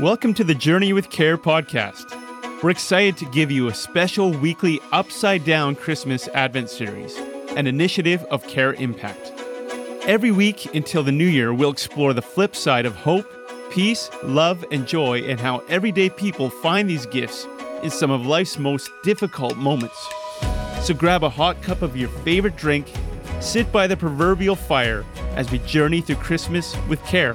Welcome to the Journey with Care podcast. We're excited to give you a special weekly Upside Down Christmas Advent series, an initiative of CareImpact. Every week until the new year, we'll explore the flip side of hope, peace, love, and joy, and how everyday people find these gifts in some of life's most difficult moments. So grab a hot cup of your favorite drink, sit by the proverbial fire as we journey through Christmas with care.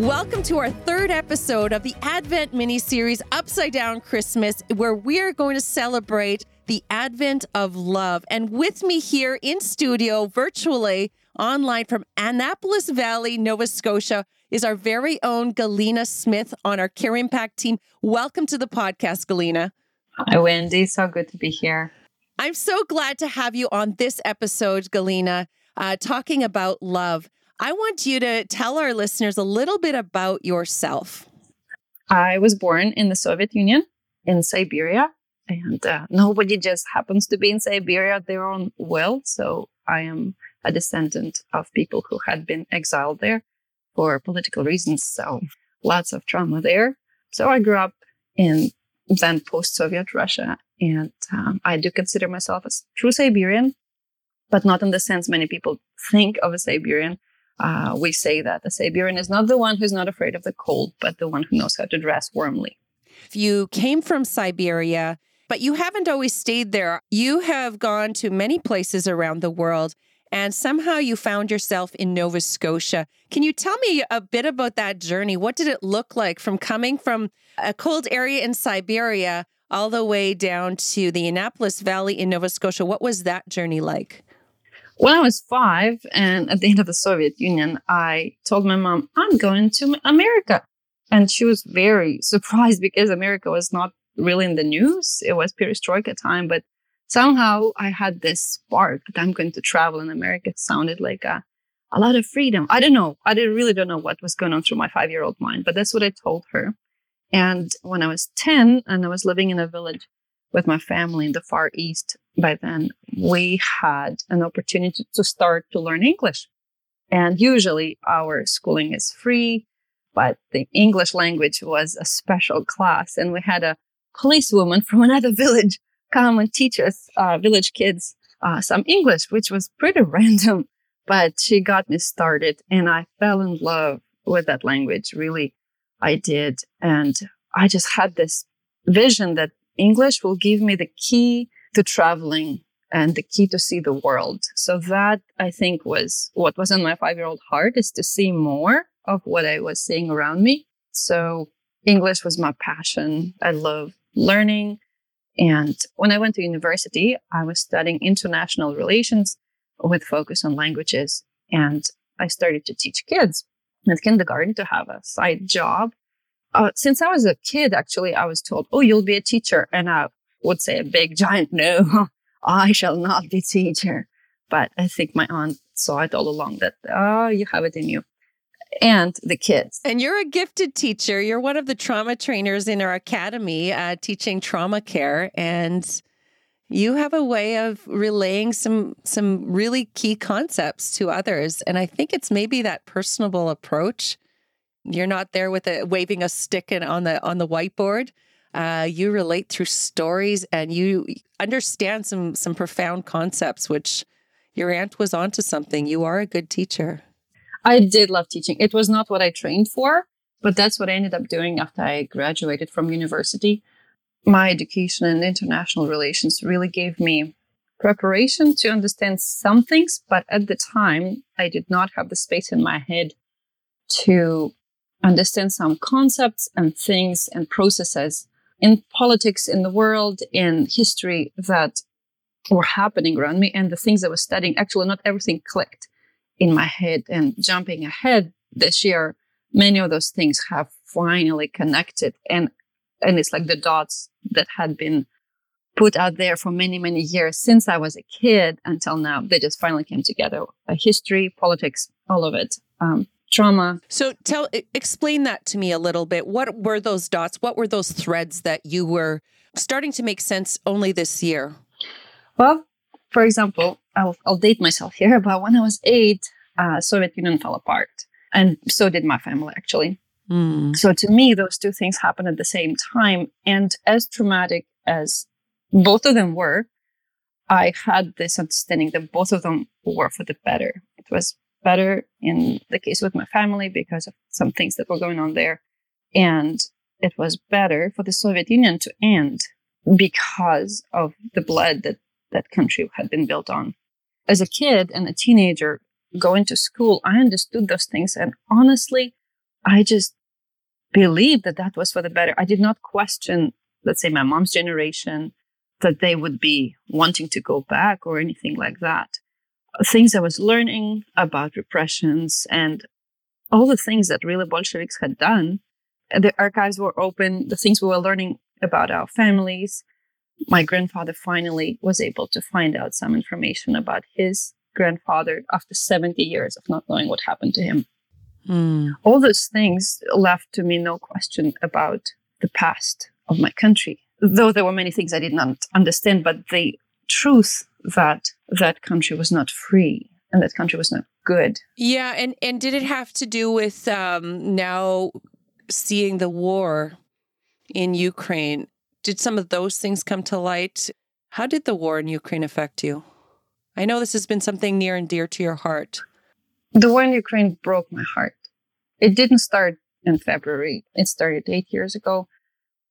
Welcome to our third episode of the Advent mini series Upside Down Christmas, where we're going to celebrate the advent of love. And with me here in studio, virtually online from Annapolis Valley, Nova Scotia, is our very own Galina Smith on our CareImpact team. Welcome to the podcast, Galina. Hi, Wendi. So good to be here. I'm so glad to have you on this episode, Galina, uh, talking about love. I want you to tell our listeners a little bit about yourself. I was born in the Soviet Union in Siberia, and uh, nobody just happens to be in Siberia their own will. So I am a descendant of people who had been exiled there for political reasons. So lots of trauma there. So I grew up in then post Soviet Russia, and um, I do consider myself a true Siberian, but not in the sense many people think of a Siberian uh, we say that the Siberian is not the one who's not afraid of the cold, but the one who knows how to dress warmly. If You came from Siberia, but you haven't always stayed there. You have gone to many places around the world, and somehow you found yourself in Nova Scotia. Can you tell me a bit about that journey? What did it look like from coming from a cold area in Siberia all the way down to the Annapolis Valley in Nova Scotia? What was that journey like? When I was five and at the end of the Soviet Union, I told my mom, I'm going to America. And she was very surprised because America was not really in the news. It was perestroika time, but somehow I had this spark that I'm going to travel in America. It sounded like a, a lot of freedom. I don't know. I really don't know what was going on through my five year old mind, but that's what I told her. And when I was 10 and I was living in a village with my family in the Far East, by then we had an opportunity to start to learn English. And usually our schooling is free, but the English language was a special class. And we had a policewoman from another village come and teach us, uh, village kids, uh, some English, which was pretty random, but she got me started and I fell in love with that language. Really, I did. And I just had this vision that English will give me the key to traveling and the key to see the world. So that I think was what was in my five year old heart is to see more of what I was seeing around me. So English was my passion. I love learning. And when I went to university, I was studying international relations with focus on languages. And I started to teach kids at kindergarten to have a side job. Uh, since I was a kid, actually, I was told, Oh, you'll be a teacher. And I would say a big giant no, I shall not be teacher. But I think my aunt saw it all along that, oh, you have it in you. And the kids. And you're a gifted teacher. You're one of the trauma trainers in our academy uh, teaching trauma care. And you have a way of relaying some some really key concepts to others. And I think it's maybe that personable approach. You're not there with a waving a stick in, on the on the whiteboard uh, you relate through stories and you understand some some profound concepts which your aunt was onto something. You are a good teacher. I did love teaching. It was not what i trained for but that's what i ended up doing after i graduated from university. My education in international relations really gave me preparation to understand some things but at the time i did not have the space in my head to understand some concepts and things and processes in politics in the world, in history that were happening around me, and the things I was studying. Actually, not everything clicked in my head. And jumping ahead this year, many of those things have finally connected, and and it's like the dots that had been put out there for many many years since I was a kid until now. They just finally came together. A history, politics, all of it. Um, trauma. So tell explain that to me a little bit. What were those dots? What were those threads that you were starting to make sense only this year? Well, for example, I'll, I'll date myself here, but when I was eight, uh, Soviet Union fell apart, and so did my family actually. Mm. So to me, those two things happened at the same time, and as traumatic as both of them were, I had this understanding that both of them were for the better. It was better in the case with my family because of some things that were going on there, and it was better for the Soviet Union to end because of the blood that that country had been built on. As a kid and a teenager going to school, I understood those things. And honestly, I just believed that that was for the better. I did not question, let's say, my mom's generation, that they would be wanting to go back or anything like that. Things I was learning about repressions and all the things that really Bolsheviks had done. The archives were open, the things we were learning about our families. My grandfather finally was able to find out some information about his grandfather after 70 years of not knowing what happened to him. Mm. All those things left to me no question about the past of my country, though there were many things I did not understand, but the truth that that country was not free and that country was not good. Yeah, and and did it have to do with um, now seeing the war in Ukraine? Did some of those things come to light? How did the war in Ukraine affect you? I know this has been something near and dear to your heart. The war in Ukraine broke my heart. It didn't start in February. It started eight years ago,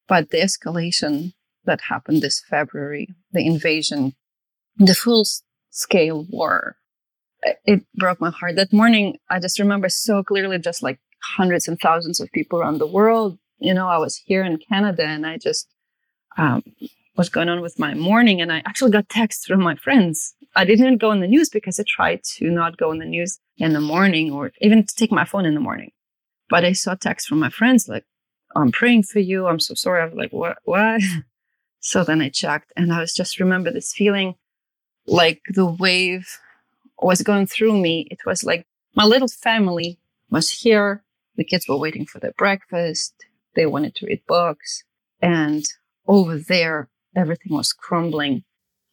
but the escalation that happened this February, the invasion, the full scale war, it broke my heart. That morning, I just remember so clearly, just like hundreds and thousands of people around the world. You know, I was here in Canada and I just um, was going on with my morning. And I actually got texts from my friends. I didn't go in the news because I tried to not go in the news in the morning or even to take my phone in the morning. But I saw texts from my friends like, I'm praying for you. I'm so sorry. I was like, what? What? So then I checked and I was just remember this feeling like the wave was going through me. It was like my little family was here. The kids were waiting for their breakfast. They wanted to read books. And over there, everything was crumbling.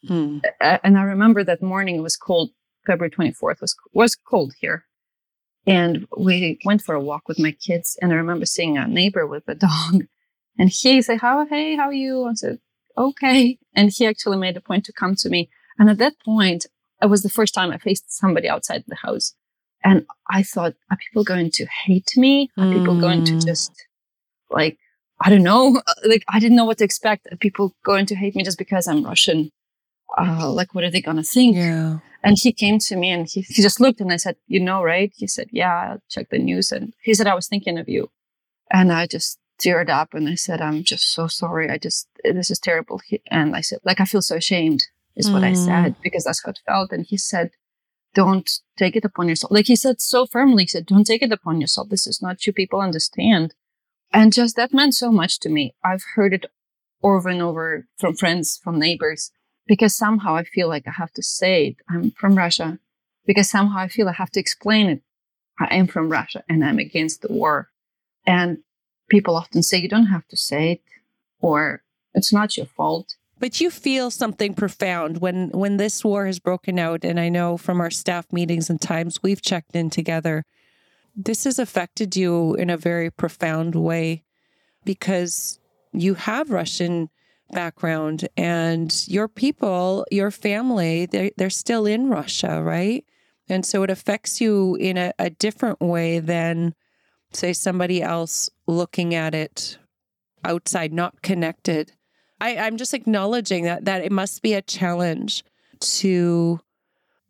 Mm. And I remember that morning it was cold. February 24th was, was cold here. And we went for a walk with my kids. And I remember seeing a neighbor with a dog. And he said, how, hey, how are you? I said, okay. And he actually made a point to come to me. And at that point, it was the first time I faced somebody outside the house. And I thought, are people going to hate me? Are people going to Mm. just like, I don't know, like I didn't know what to expect. Are people going to hate me just because I'm Russian? Uh, like, what are they going to think? Yeah. And he came to me and he, he just looked and I said, You know, right? He said, Yeah, I checked the news. And he said, I was thinking of you. And I just teared up and I said, I'm just so sorry. I just, this is terrible. He, and I said, Like, I feel so ashamed, is what I Mm. said, because that's how it felt. And he said, Don't take it upon yourself. Like he said so firmly, he said, Don't take it upon yourself. This is not you. People understand. And just that meant so much to me. I've heard it over and over from friends, from neighbors, because somehow I feel like I have to say it. I'm from Russia. Because somehow I feel I have to explain it. I am from Russia and I'm against the war. And people often say you don't have to say it or it's not your fault. But you feel something profound when when this war has broken out and I know from our staff meetings and times we've checked in together this has affected you in a very profound way because you have Russian background and your people, your family, they they're still in Russia, right? And so it affects you in a, a different way than say somebody else looking at it outside, not connected. I, I'm just acknowledging that that it must be a challenge to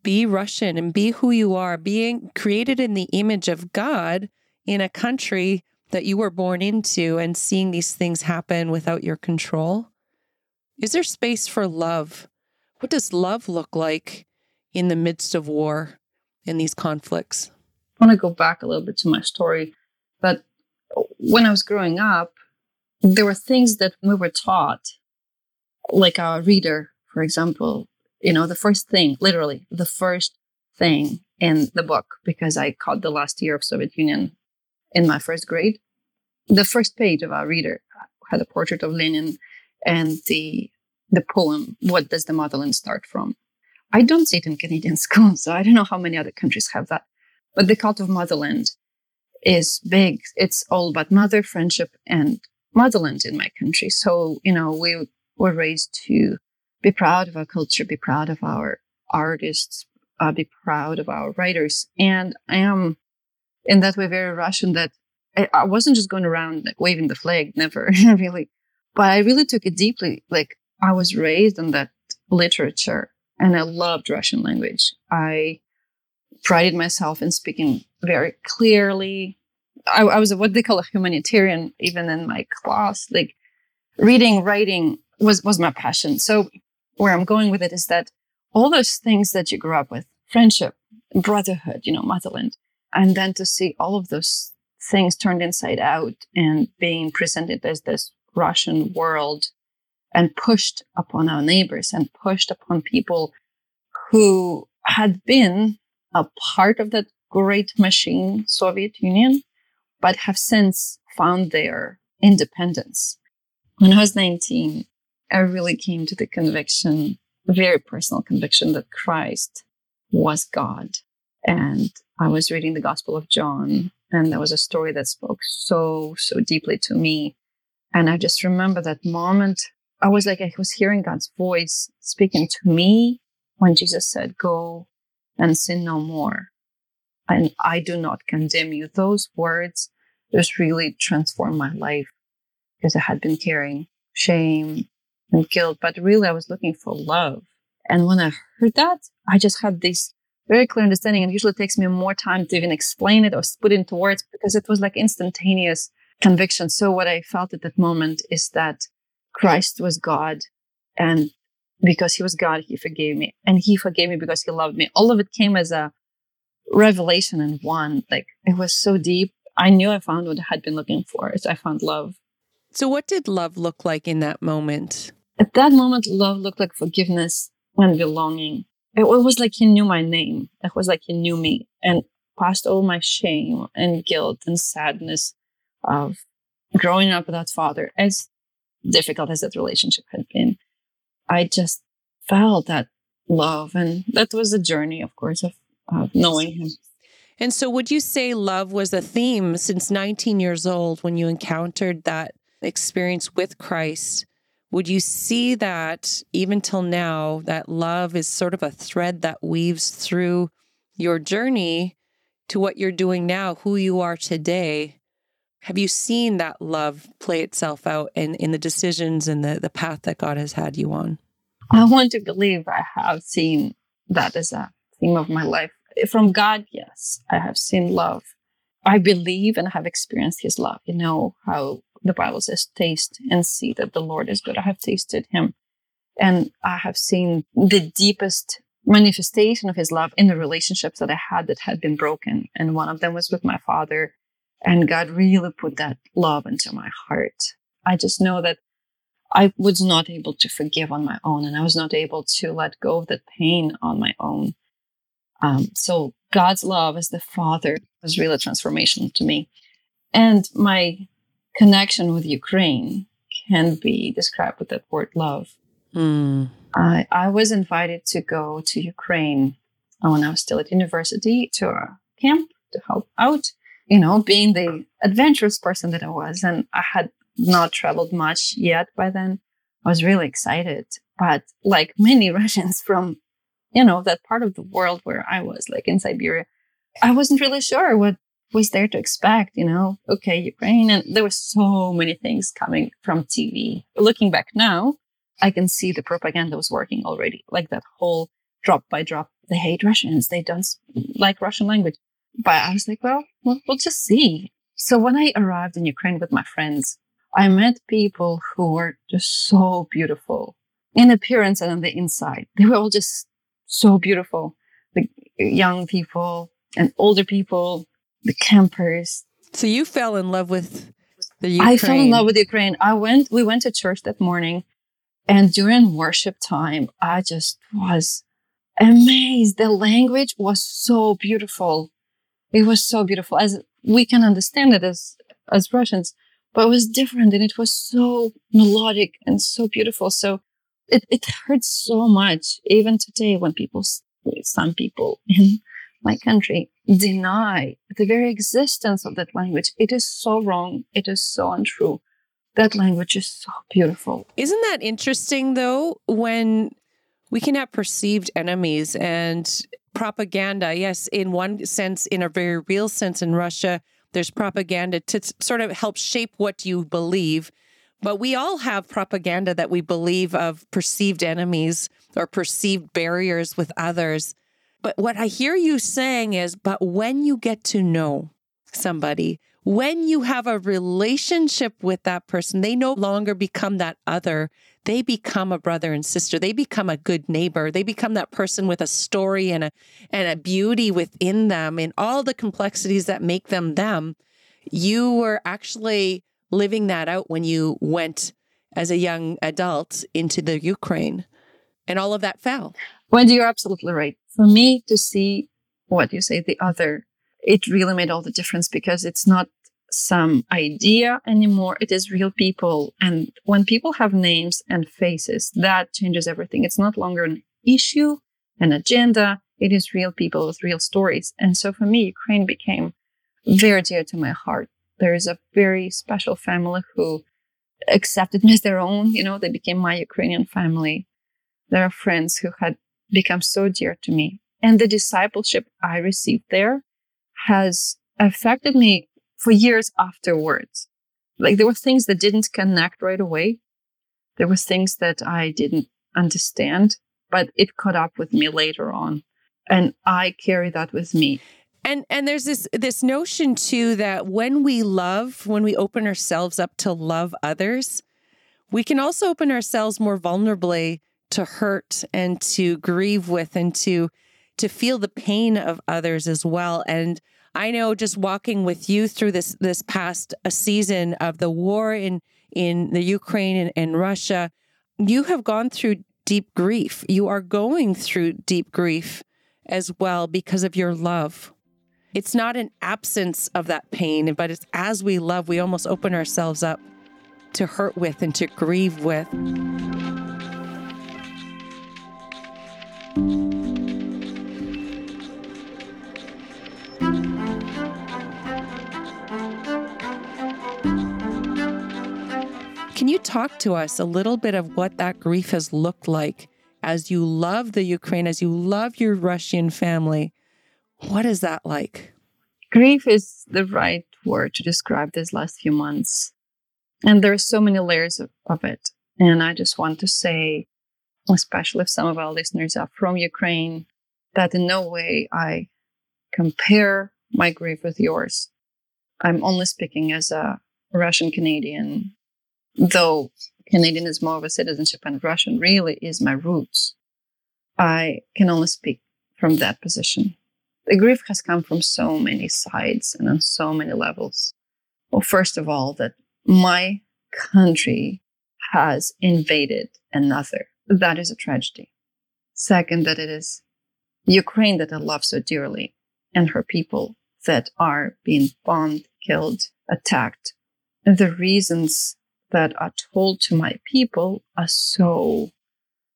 be Russian and be who you are, being created in the image of God in a country that you were born into and seeing these things happen without your control. Is there space for love? What does love look like in the midst of war in these conflicts? I want to go back a little bit to my story. But when I was growing up, there were things that we were taught, like our reader, for example. You know, the first thing, literally, the first thing in the book, because I caught the last year of Soviet Union in my first grade. The first page of our reader had a portrait of Lenin and the the poem "What Does the Motherland Start From." I don't see it in Canadian schools, so I don't know how many other countries have that. But the cult of motherland is big. It's all about mother, friendship, and motherland in my country. So, you know, we were raised to be proud of our culture, be proud of our artists, uh, be proud of our writers. And I am in that way very Russian that I, I wasn't just going around waving the flag, never really. But I really took it deeply. Like I was raised in that literature and I loved Russian language. I prided myself in speaking very clearly. I, I was what they call a humanitarian, even in my class. Like reading, writing was was my passion. So where I'm going with it is that all those things that you grew up with, friendship, brotherhood, you know, motherland, and then to see all of those things turned inside out and being presented as this Russian world and pushed upon our neighbors and pushed upon people who had been a part of that great machine, Soviet Union, but have since found their independence. When I was 19, I really came to the conviction, a very personal conviction that Christ was God. And I was reading the Gospel of John, and there was a story that spoke so, so deeply to me. And I just remember that moment. I was like, I was hearing God's voice speaking to me when Jesus said, Go and sin no more. And I do not condemn you. Those words just really transformed my life because I had been carrying shame and guilt, but really I was looking for love. And when I heard that, I just had this very clear understanding. And usually it takes me more time to even explain it or put into words because it was like instantaneous conviction. So what I felt at that moment is that Christ was God and because he was God, he forgave me. And he forgave me because he loved me. All of it came as a revelation in one. Like it was so deep. I knew I found what I had been looking for. So I found love. So what did love look like in that moment? At that moment, love looked like forgiveness and belonging. It was like he knew my name. It was like he knew me and past all my shame and guilt and sadness of growing up without father, as difficult as that relationship had been. I just felt that love. And that was a journey, of course, of, of knowing him. And so, would you say love was a theme since 19 years old when you encountered that experience with Christ? Would you see that even till now, that love is sort of a thread that weaves through your journey to what you're doing now, who you are today? Have you seen that love play itself out in, in the decisions and the, the path that God has had you on? I want to believe I have seen that as a theme of my life. From God, yes, I have seen love. I believe and have experienced his love. You know how the Bible says, taste and see that the Lord is good. I have tasted him and I have seen the deepest manifestation of his love in the relationships that I had that had been broken. And one of them was with my father. And God really put that love into my heart. I just know that I was not able to forgive on my own and I was not able to let go of the pain on my own. Um, so God's love as the father was really transformational to me. And my connection with Ukraine can be described with that word love. Mm. I, I was invited to go to Ukraine when I was still at university to a camp to help out, you know, being the adventurous person that I was. And I had not traveled much yet by then. I was really excited. But like many Russians from, you know, that part of the world where I was, like in Siberia, I wasn't really sure what was there to expect, you know, okay, Ukraine. And there were so many things coming from TV. Looking back now, I can see the propaganda was working already, like that whole drop by drop. They hate Russians. They don't like Russian language. But I was like, well, we'll, we'll just see. So when I arrived in Ukraine with my friends, I met people who were just so beautiful in appearance and on the inside. They were all just so beautiful. The young people and older people the campers. So you fell in love with the Ukraine. I fell in love with Ukraine. I went. We went to church that morning, and during worship time, I just was amazed. The language was so beautiful. It was so beautiful, as we can understand it as as Russians, but it was different, and it was so melodic and so beautiful. So it it hurts so much, even today, when people, some people in my country deny the very existence of that language. It is so wrong. It is so untrue. That language is so beautiful. Isn't that interesting, though, when we can have perceived enemies and propaganda? Yes, in one sense, in a very real sense, in Russia, there's propaganda to sort of help shape what you believe. But we all have propaganda that we believe of perceived enemies or perceived barriers with others. But what I hear you saying is, but when you get to know somebody, when you have a relationship with that person, they no longer become that other. They become a brother and sister. They become a good neighbor. They become that person with a story and a and a beauty within them and all the complexities that make them them. You were actually living that out when you went as a young adult into the Ukraine and all of that fell. Wendi, you're absolutely right. For me to see what you say, the other, it really made all the difference because it's not some idea anymore. It is real people. And when people have names and faces, that changes everything. It's not longer an issue, an agenda. It is real people with real stories. And so for me, Ukraine became very dear to my heart. There is a very special family who accepted me as their own. You know, they became my Ukrainian family. There are friends who had become so dear to me. And the discipleship I received there has affected me for years afterwards. Like there were things that didn't connect right away. There were things that I didn't understand, but it caught up with me later on. And I carry that with me. And and there's this this notion too that when we love, when we open ourselves up to love others, we can also open ourselves more vulnerably to hurt and to grieve with and to to feel the pain of others as well. And I know just walking with you through this this past a season of the war in in the Ukraine and, and Russia, you have gone through deep grief. You are going through deep grief as well because of your love. It's not an absence of that pain, but it's as we love, we almost open ourselves up to hurt with and to grieve with. Can you talk to us a little bit of what that grief has looked like as you love the Ukraine, as you love your Russian family? What is that like? Grief is the right word to describe these last few months. And there are so many layers of, of it. And I just want to say, especially if some of our listeners are from Ukraine, that in no way I compare my grief with yours. I'm only speaking as a Russian Canadian though Canadian is more of a citizenship and Russian really is my roots, I can only speak from that position. The grief has come from so many sides and on so many levels. Well, first of all, that my country has invaded another. That is a tragedy. Second, that it is Ukraine that I love so dearly and her people that are being bombed, killed, attacked. And the reasons that are told to my people are so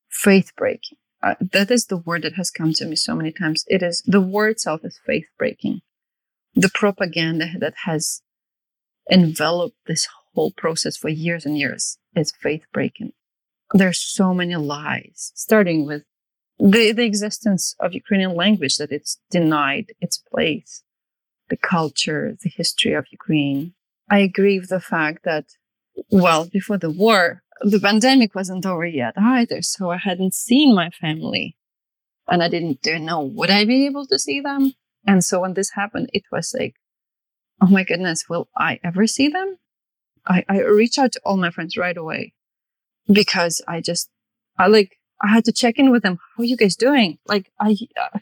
faith breaking. That is the word that has come to me so many times. It is the word itself is faith breaking. The propaganda that has enveloped this whole process for years and years is faith breaking. There's so many lies, starting with the, the existence of Ukrainian language, that it's denied its place, the culture, the history of Ukraine. I agree with the fact that well, before the war, the pandemic wasn't over yet either. So I hadn't seen my family and I didn't know would I be able to see them. And so when this happened, it was like, oh my goodness, will I ever see them? I, I reached out to all my friends right away because I just, I like, I had to check in with them. How are you guys doing? Like, I, uh,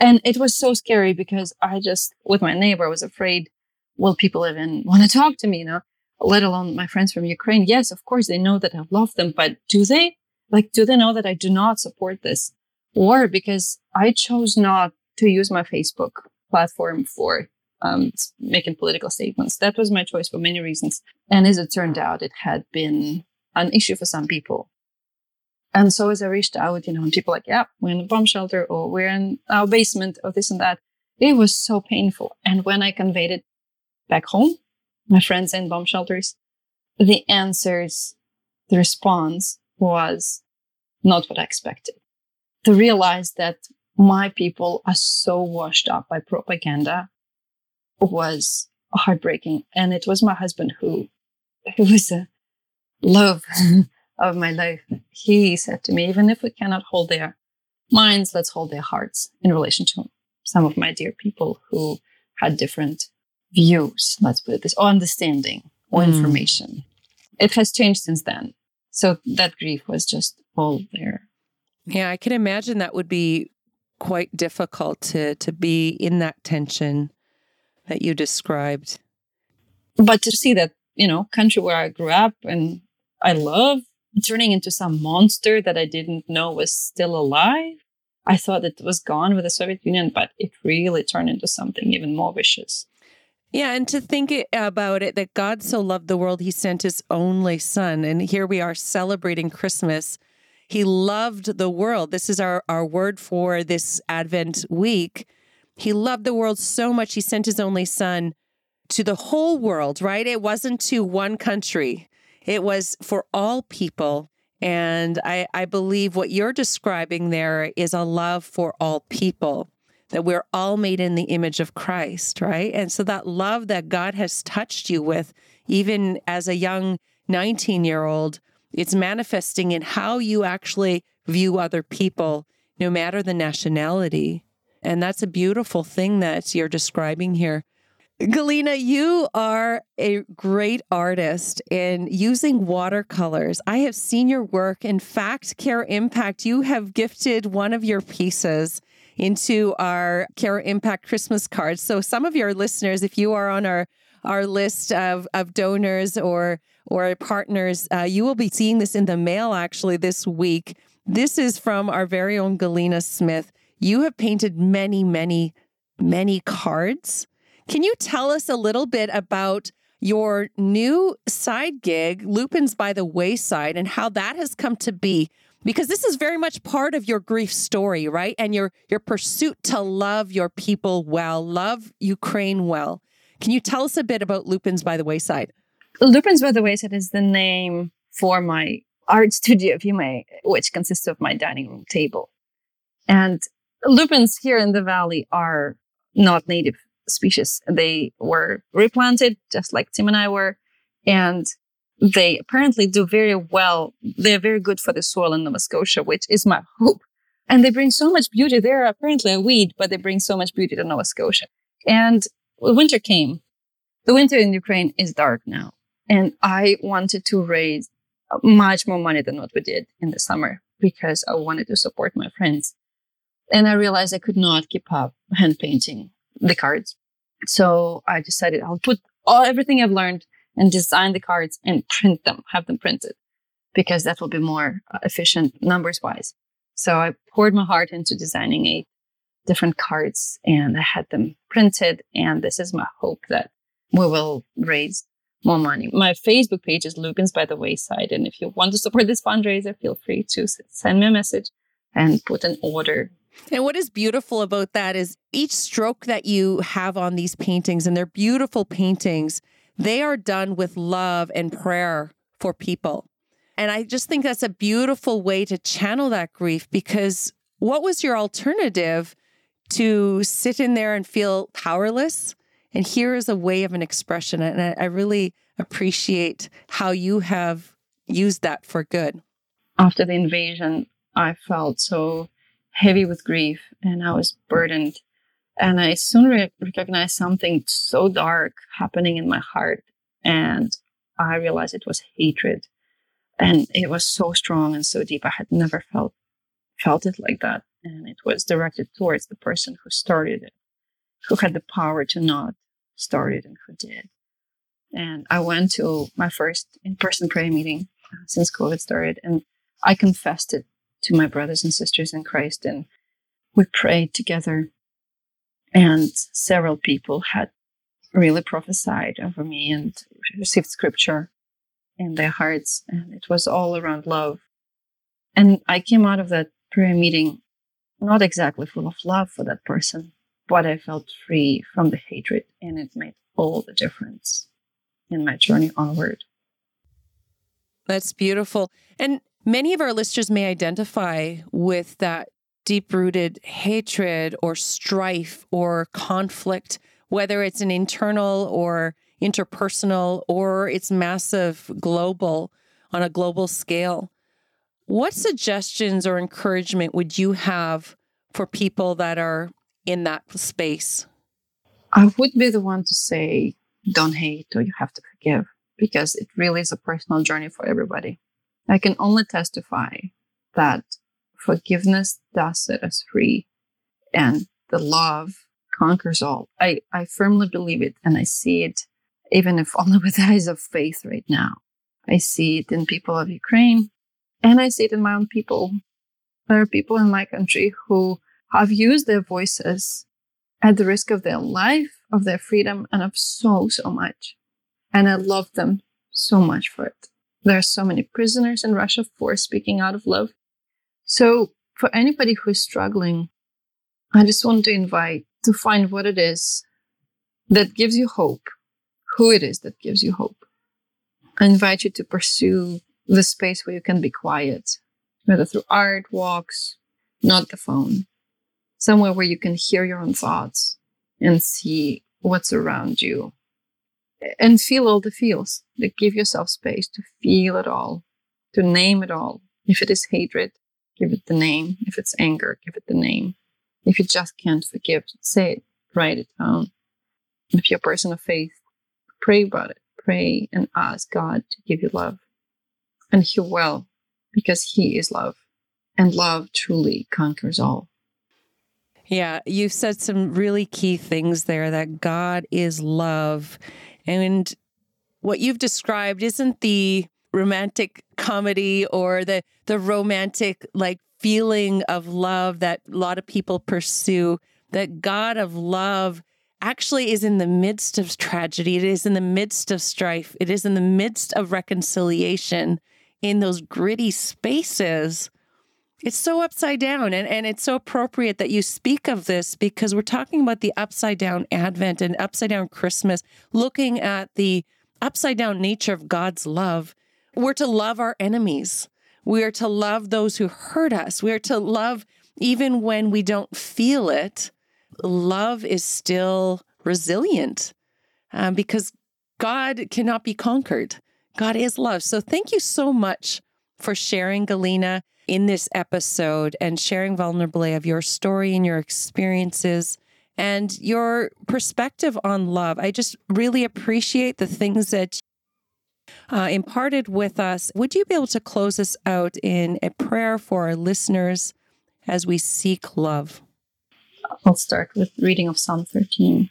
and it was so scary because I just, with my neighbor, was afraid, will people even want to talk to me, you know? Let alone my friends from Ukraine. Yes, of course, they know that I love them, but do they? Like, do they know that I do not support this war? Because I chose not to use my Facebook platform for um, making political statements. That was my choice for many reasons. And as it turned out, it had been an issue for some people. And so as I reached out, you know, and people like, yeah, we're in a bomb shelter or we're in our basement or this and that. It was so painful. And when I conveyed it back home, my friends in bomb shelters, the answers, the response was not what I expected. To realize that my people are so washed up by propaganda was heartbreaking. And it was my husband who, who was a love of my life. He said to me, even if we cannot hold their minds, let's hold their hearts in relation to some of my dear people who had different views, let's put it this, or understanding or mm. information. It has changed since then. So that grief was just all there. Yeah, I can imagine that would be quite difficult to to be in that tension that you described. But to see that, you know, country where I grew up and I love turning into some monster that I didn't know was still alive. I thought it was gone with the Soviet Union, but it really turned into something even more vicious. Yeah, and to think about it that God so loved the world, he sent his only son. And here we are celebrating Christmas. He loved the world. This is our, our word for this Advent week. He loved the world so much, he sent his only son to the whole world, right? It wasn't to one country, it was for all people. And I, I believe what you're describing there is a love for all people, that we're all made in the image of Christ, right? And so that love that God has touched you with, even as a young 19 year old, it's manifesting in how you actually view other people, no matter the nationality. And that's a beautiful thing that you're describing here. Galina, you are a great artist in using watercolors. I have seen your work. In fact, CareImpact, you have gifted one of your pieces into our CareImpact Christmas cards. So some of your listeners, if you are on our our list of, of donors or or partners, uh, you will be seeing this in the mail actually this week. This is from our very own Galina Smith. You have painted many, many, many cards can you tell us a little bit about your new side gig, Lupins by the Wayside, and how that has come to be? Because this is very much part of your grief story, right? And your your pursuit to love your people well, love Ukraine well. Can you tell us a bit about Lupins by the Wayside? Lupins by the Wayside is the name for my art studio, if you may, which consists of my dining room table. And lupins here in the valley are not native species. They were replanted just like Tim and I were, and they apparently do very well. They're very good for the soil in Nova Scotia, which is my hope. And they bring so much beauty. They're apparently a weed, but they bring so much beauty to Nova Scotia. And winter came. The winter in Ukraine is dark now. And I wanted to raise much more money than what we did in the summer because I wanted to support my friends. And I realized I could not keep up hand painting the cards. So I decided I'll put all everything I've learned and design the cards and print them, have them printed, because that will be more uh, efficient numbers wise. So I poured my heart into designing eight different cards and I had them printed. And this is my hope that we will raise more money. My Facebook page is Lupins by the Wayside. And if you want to support this fundraiser, feel free to send me a message and put an order and what is beautiful about that is each stroke that you have on these paintings, and they're beautiful paintings, they are done with love and prayer for people. And I just think that's a beautiful way to channel that grief because what was your alternative to sit in there and feel powerless? And here is a way of an expression. And I, really appreciate how you have used that for good. After the invasion, I felt so heavy with grief and I was burdened. And I soon re- recognized something so dark happening in my heart. And I realized it was hatred. And it was so strong and so deep. I had never felt felt it like that. And it was directed towards the person who started it, who had the power to not start it and who did. And I went to my first in-person prayer meeting uh, since COVID started and I confessed it to my brothers and sisters in Christ. And we prayed together. And several people had really prophesied over me and received scripture in their hearts. And it was all around love. And I came out of that prayer meeting not exactly full of love for that person, but I felt free from the hatred, and it made all the difference in my journey onward. That's beautiful. And many of our listeners may identify with that deep rooted hatred or strife or conflict, whether it's an internal or interpersonal or it's massive global on a global scale. What suggestions or encouragement would you have for people that are in that space? I would be the one to say, don't hate or you have to forgive because it really is a personal journey for everybody. I can only testify that forgiveness does set us free and the love conquers all. I, I firmly believe it and I see it even if only with eyes of faith right now. I see it in people of Ukraine and I see it in my own people. There are people in my country who have used their voices at the risk of their life, of their freedom, and of so, so much. And I love them so much for it. There are so many prisoners in Russia for speaking out of love. So, for anybody who is struggling, I just want to invite to find what it is that gives you hope, who it is that gives you hope. I invite you to pursue the space where you can be quiet, whether through art, walks, not the phone, somewhere where you can hear your own thoughts and see what's around you and feel all the feels. Like give yourself space to feel it all, to name it all. If it is hatred, give it the name. If it's anger, give it the name. If you just can't forgive, say it, write it down. If you're a person of faith, pray about it. Pray and ask God to give you love. And He will, because He is love. And love truly conquers all. Yeah, you said some really key things there that God is love and what you've described isn't the romantic comedy or the the romantic like feeling of love that a lot of people pursue. That God of love actually is in the midst of tragedy. It is in the midst of strife. It is in the midst of reconciliation in those gritty spaces. It's so upside down. And, and it's so appropriate that you speak of this because we're talking about the upside down Advent and upside down Christmas, looking at the upside down nature of God's love. We're to love our enemies. We are to love those who hurt us. We are to love even when we don't feel it. Love is still resilient um, because God cannot be conquered. God is love. So thank you so much for sharing, Galina in this episode and sharing vulnerably of your story and your experiences and your perspective on love. I just really appreciate the things that uh, imparted with us. Would you be able to close us out in a prayer for our listeners as we seek love? I'll start with reading of Psalm 13.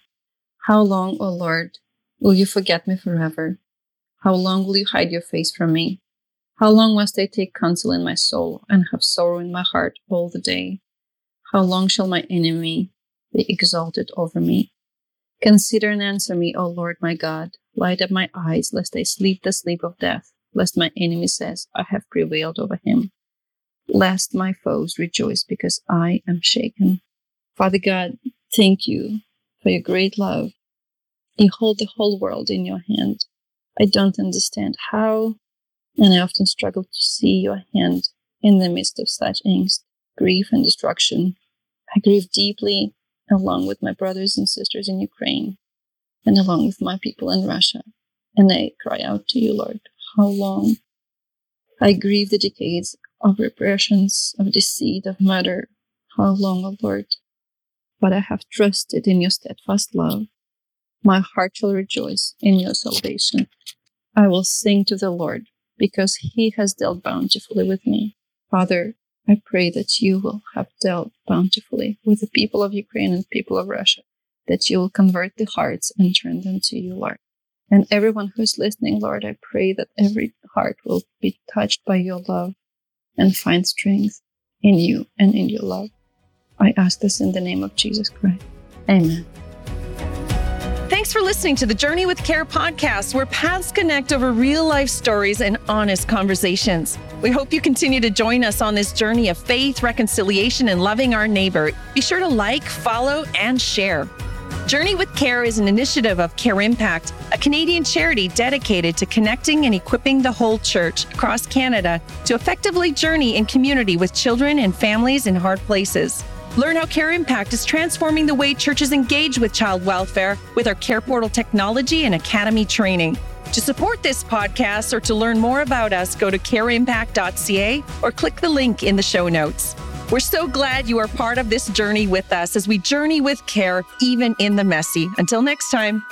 How long, O Lord, will you forget me forever? How long will you hide your face from me? How long must I take counsel in my soul and have sorrow in my heart all the day? How long shall my enemy be exalted over me? Consider and answer me, O Lord my God. Light up my eyes, lest I sleep the sleep of death, lest my enemy says, I have prevailed over him. Lest my foes rejoice because I am shaken. Father God, thank you for your great love. You hold the whole world in your hand. I don't understand how and I often struggle to see your hand in the midst of such angst, grief, and destruction. I grieve deeply along with my brothers and sisters in Ukraine and along with my people in Russia. And I cry out to you, Lord, how long? I grieve the decades of repressions, of deceit, of murder. How long, O Lord? But I have trusted in your steadfast love. My heart shall rejoice in your salvation. I will sing to the Lord because he has dealt bountifully with me. Father, I pray that you will have dealt bountifully with the people of Ukraine and people of Russia, that you will convert the hearts and turn them to you, Lord. And everyone who is listening, Lord, I pray that every heart will be touched by your love and find strength in you and in your love. I ask this in the name of Jesus Christ. Amen. Thanks for listening to the Journey with Care podcast, where paths connect over real life stories and honest conversations. We hope you continue to join us on this journey of faith, reconciliation, and loving our neighbor. Be sure to like, follow, and share. Journey with Care is an initiative of CareImpact, a Canadian charity dedicated to connecting and equipping the whole church across Canada to effectively journey in community with children and families in hard places. Learn how CareImpact is transforming the way churches engage with child welfare with our CarePortal technology and Academy training. To support this podcast or to learn more about us, go to careimpact.ca or click the link in the show notes. We're so glad you are part of this journey with us as we journey with care, even in the messy. Until next time.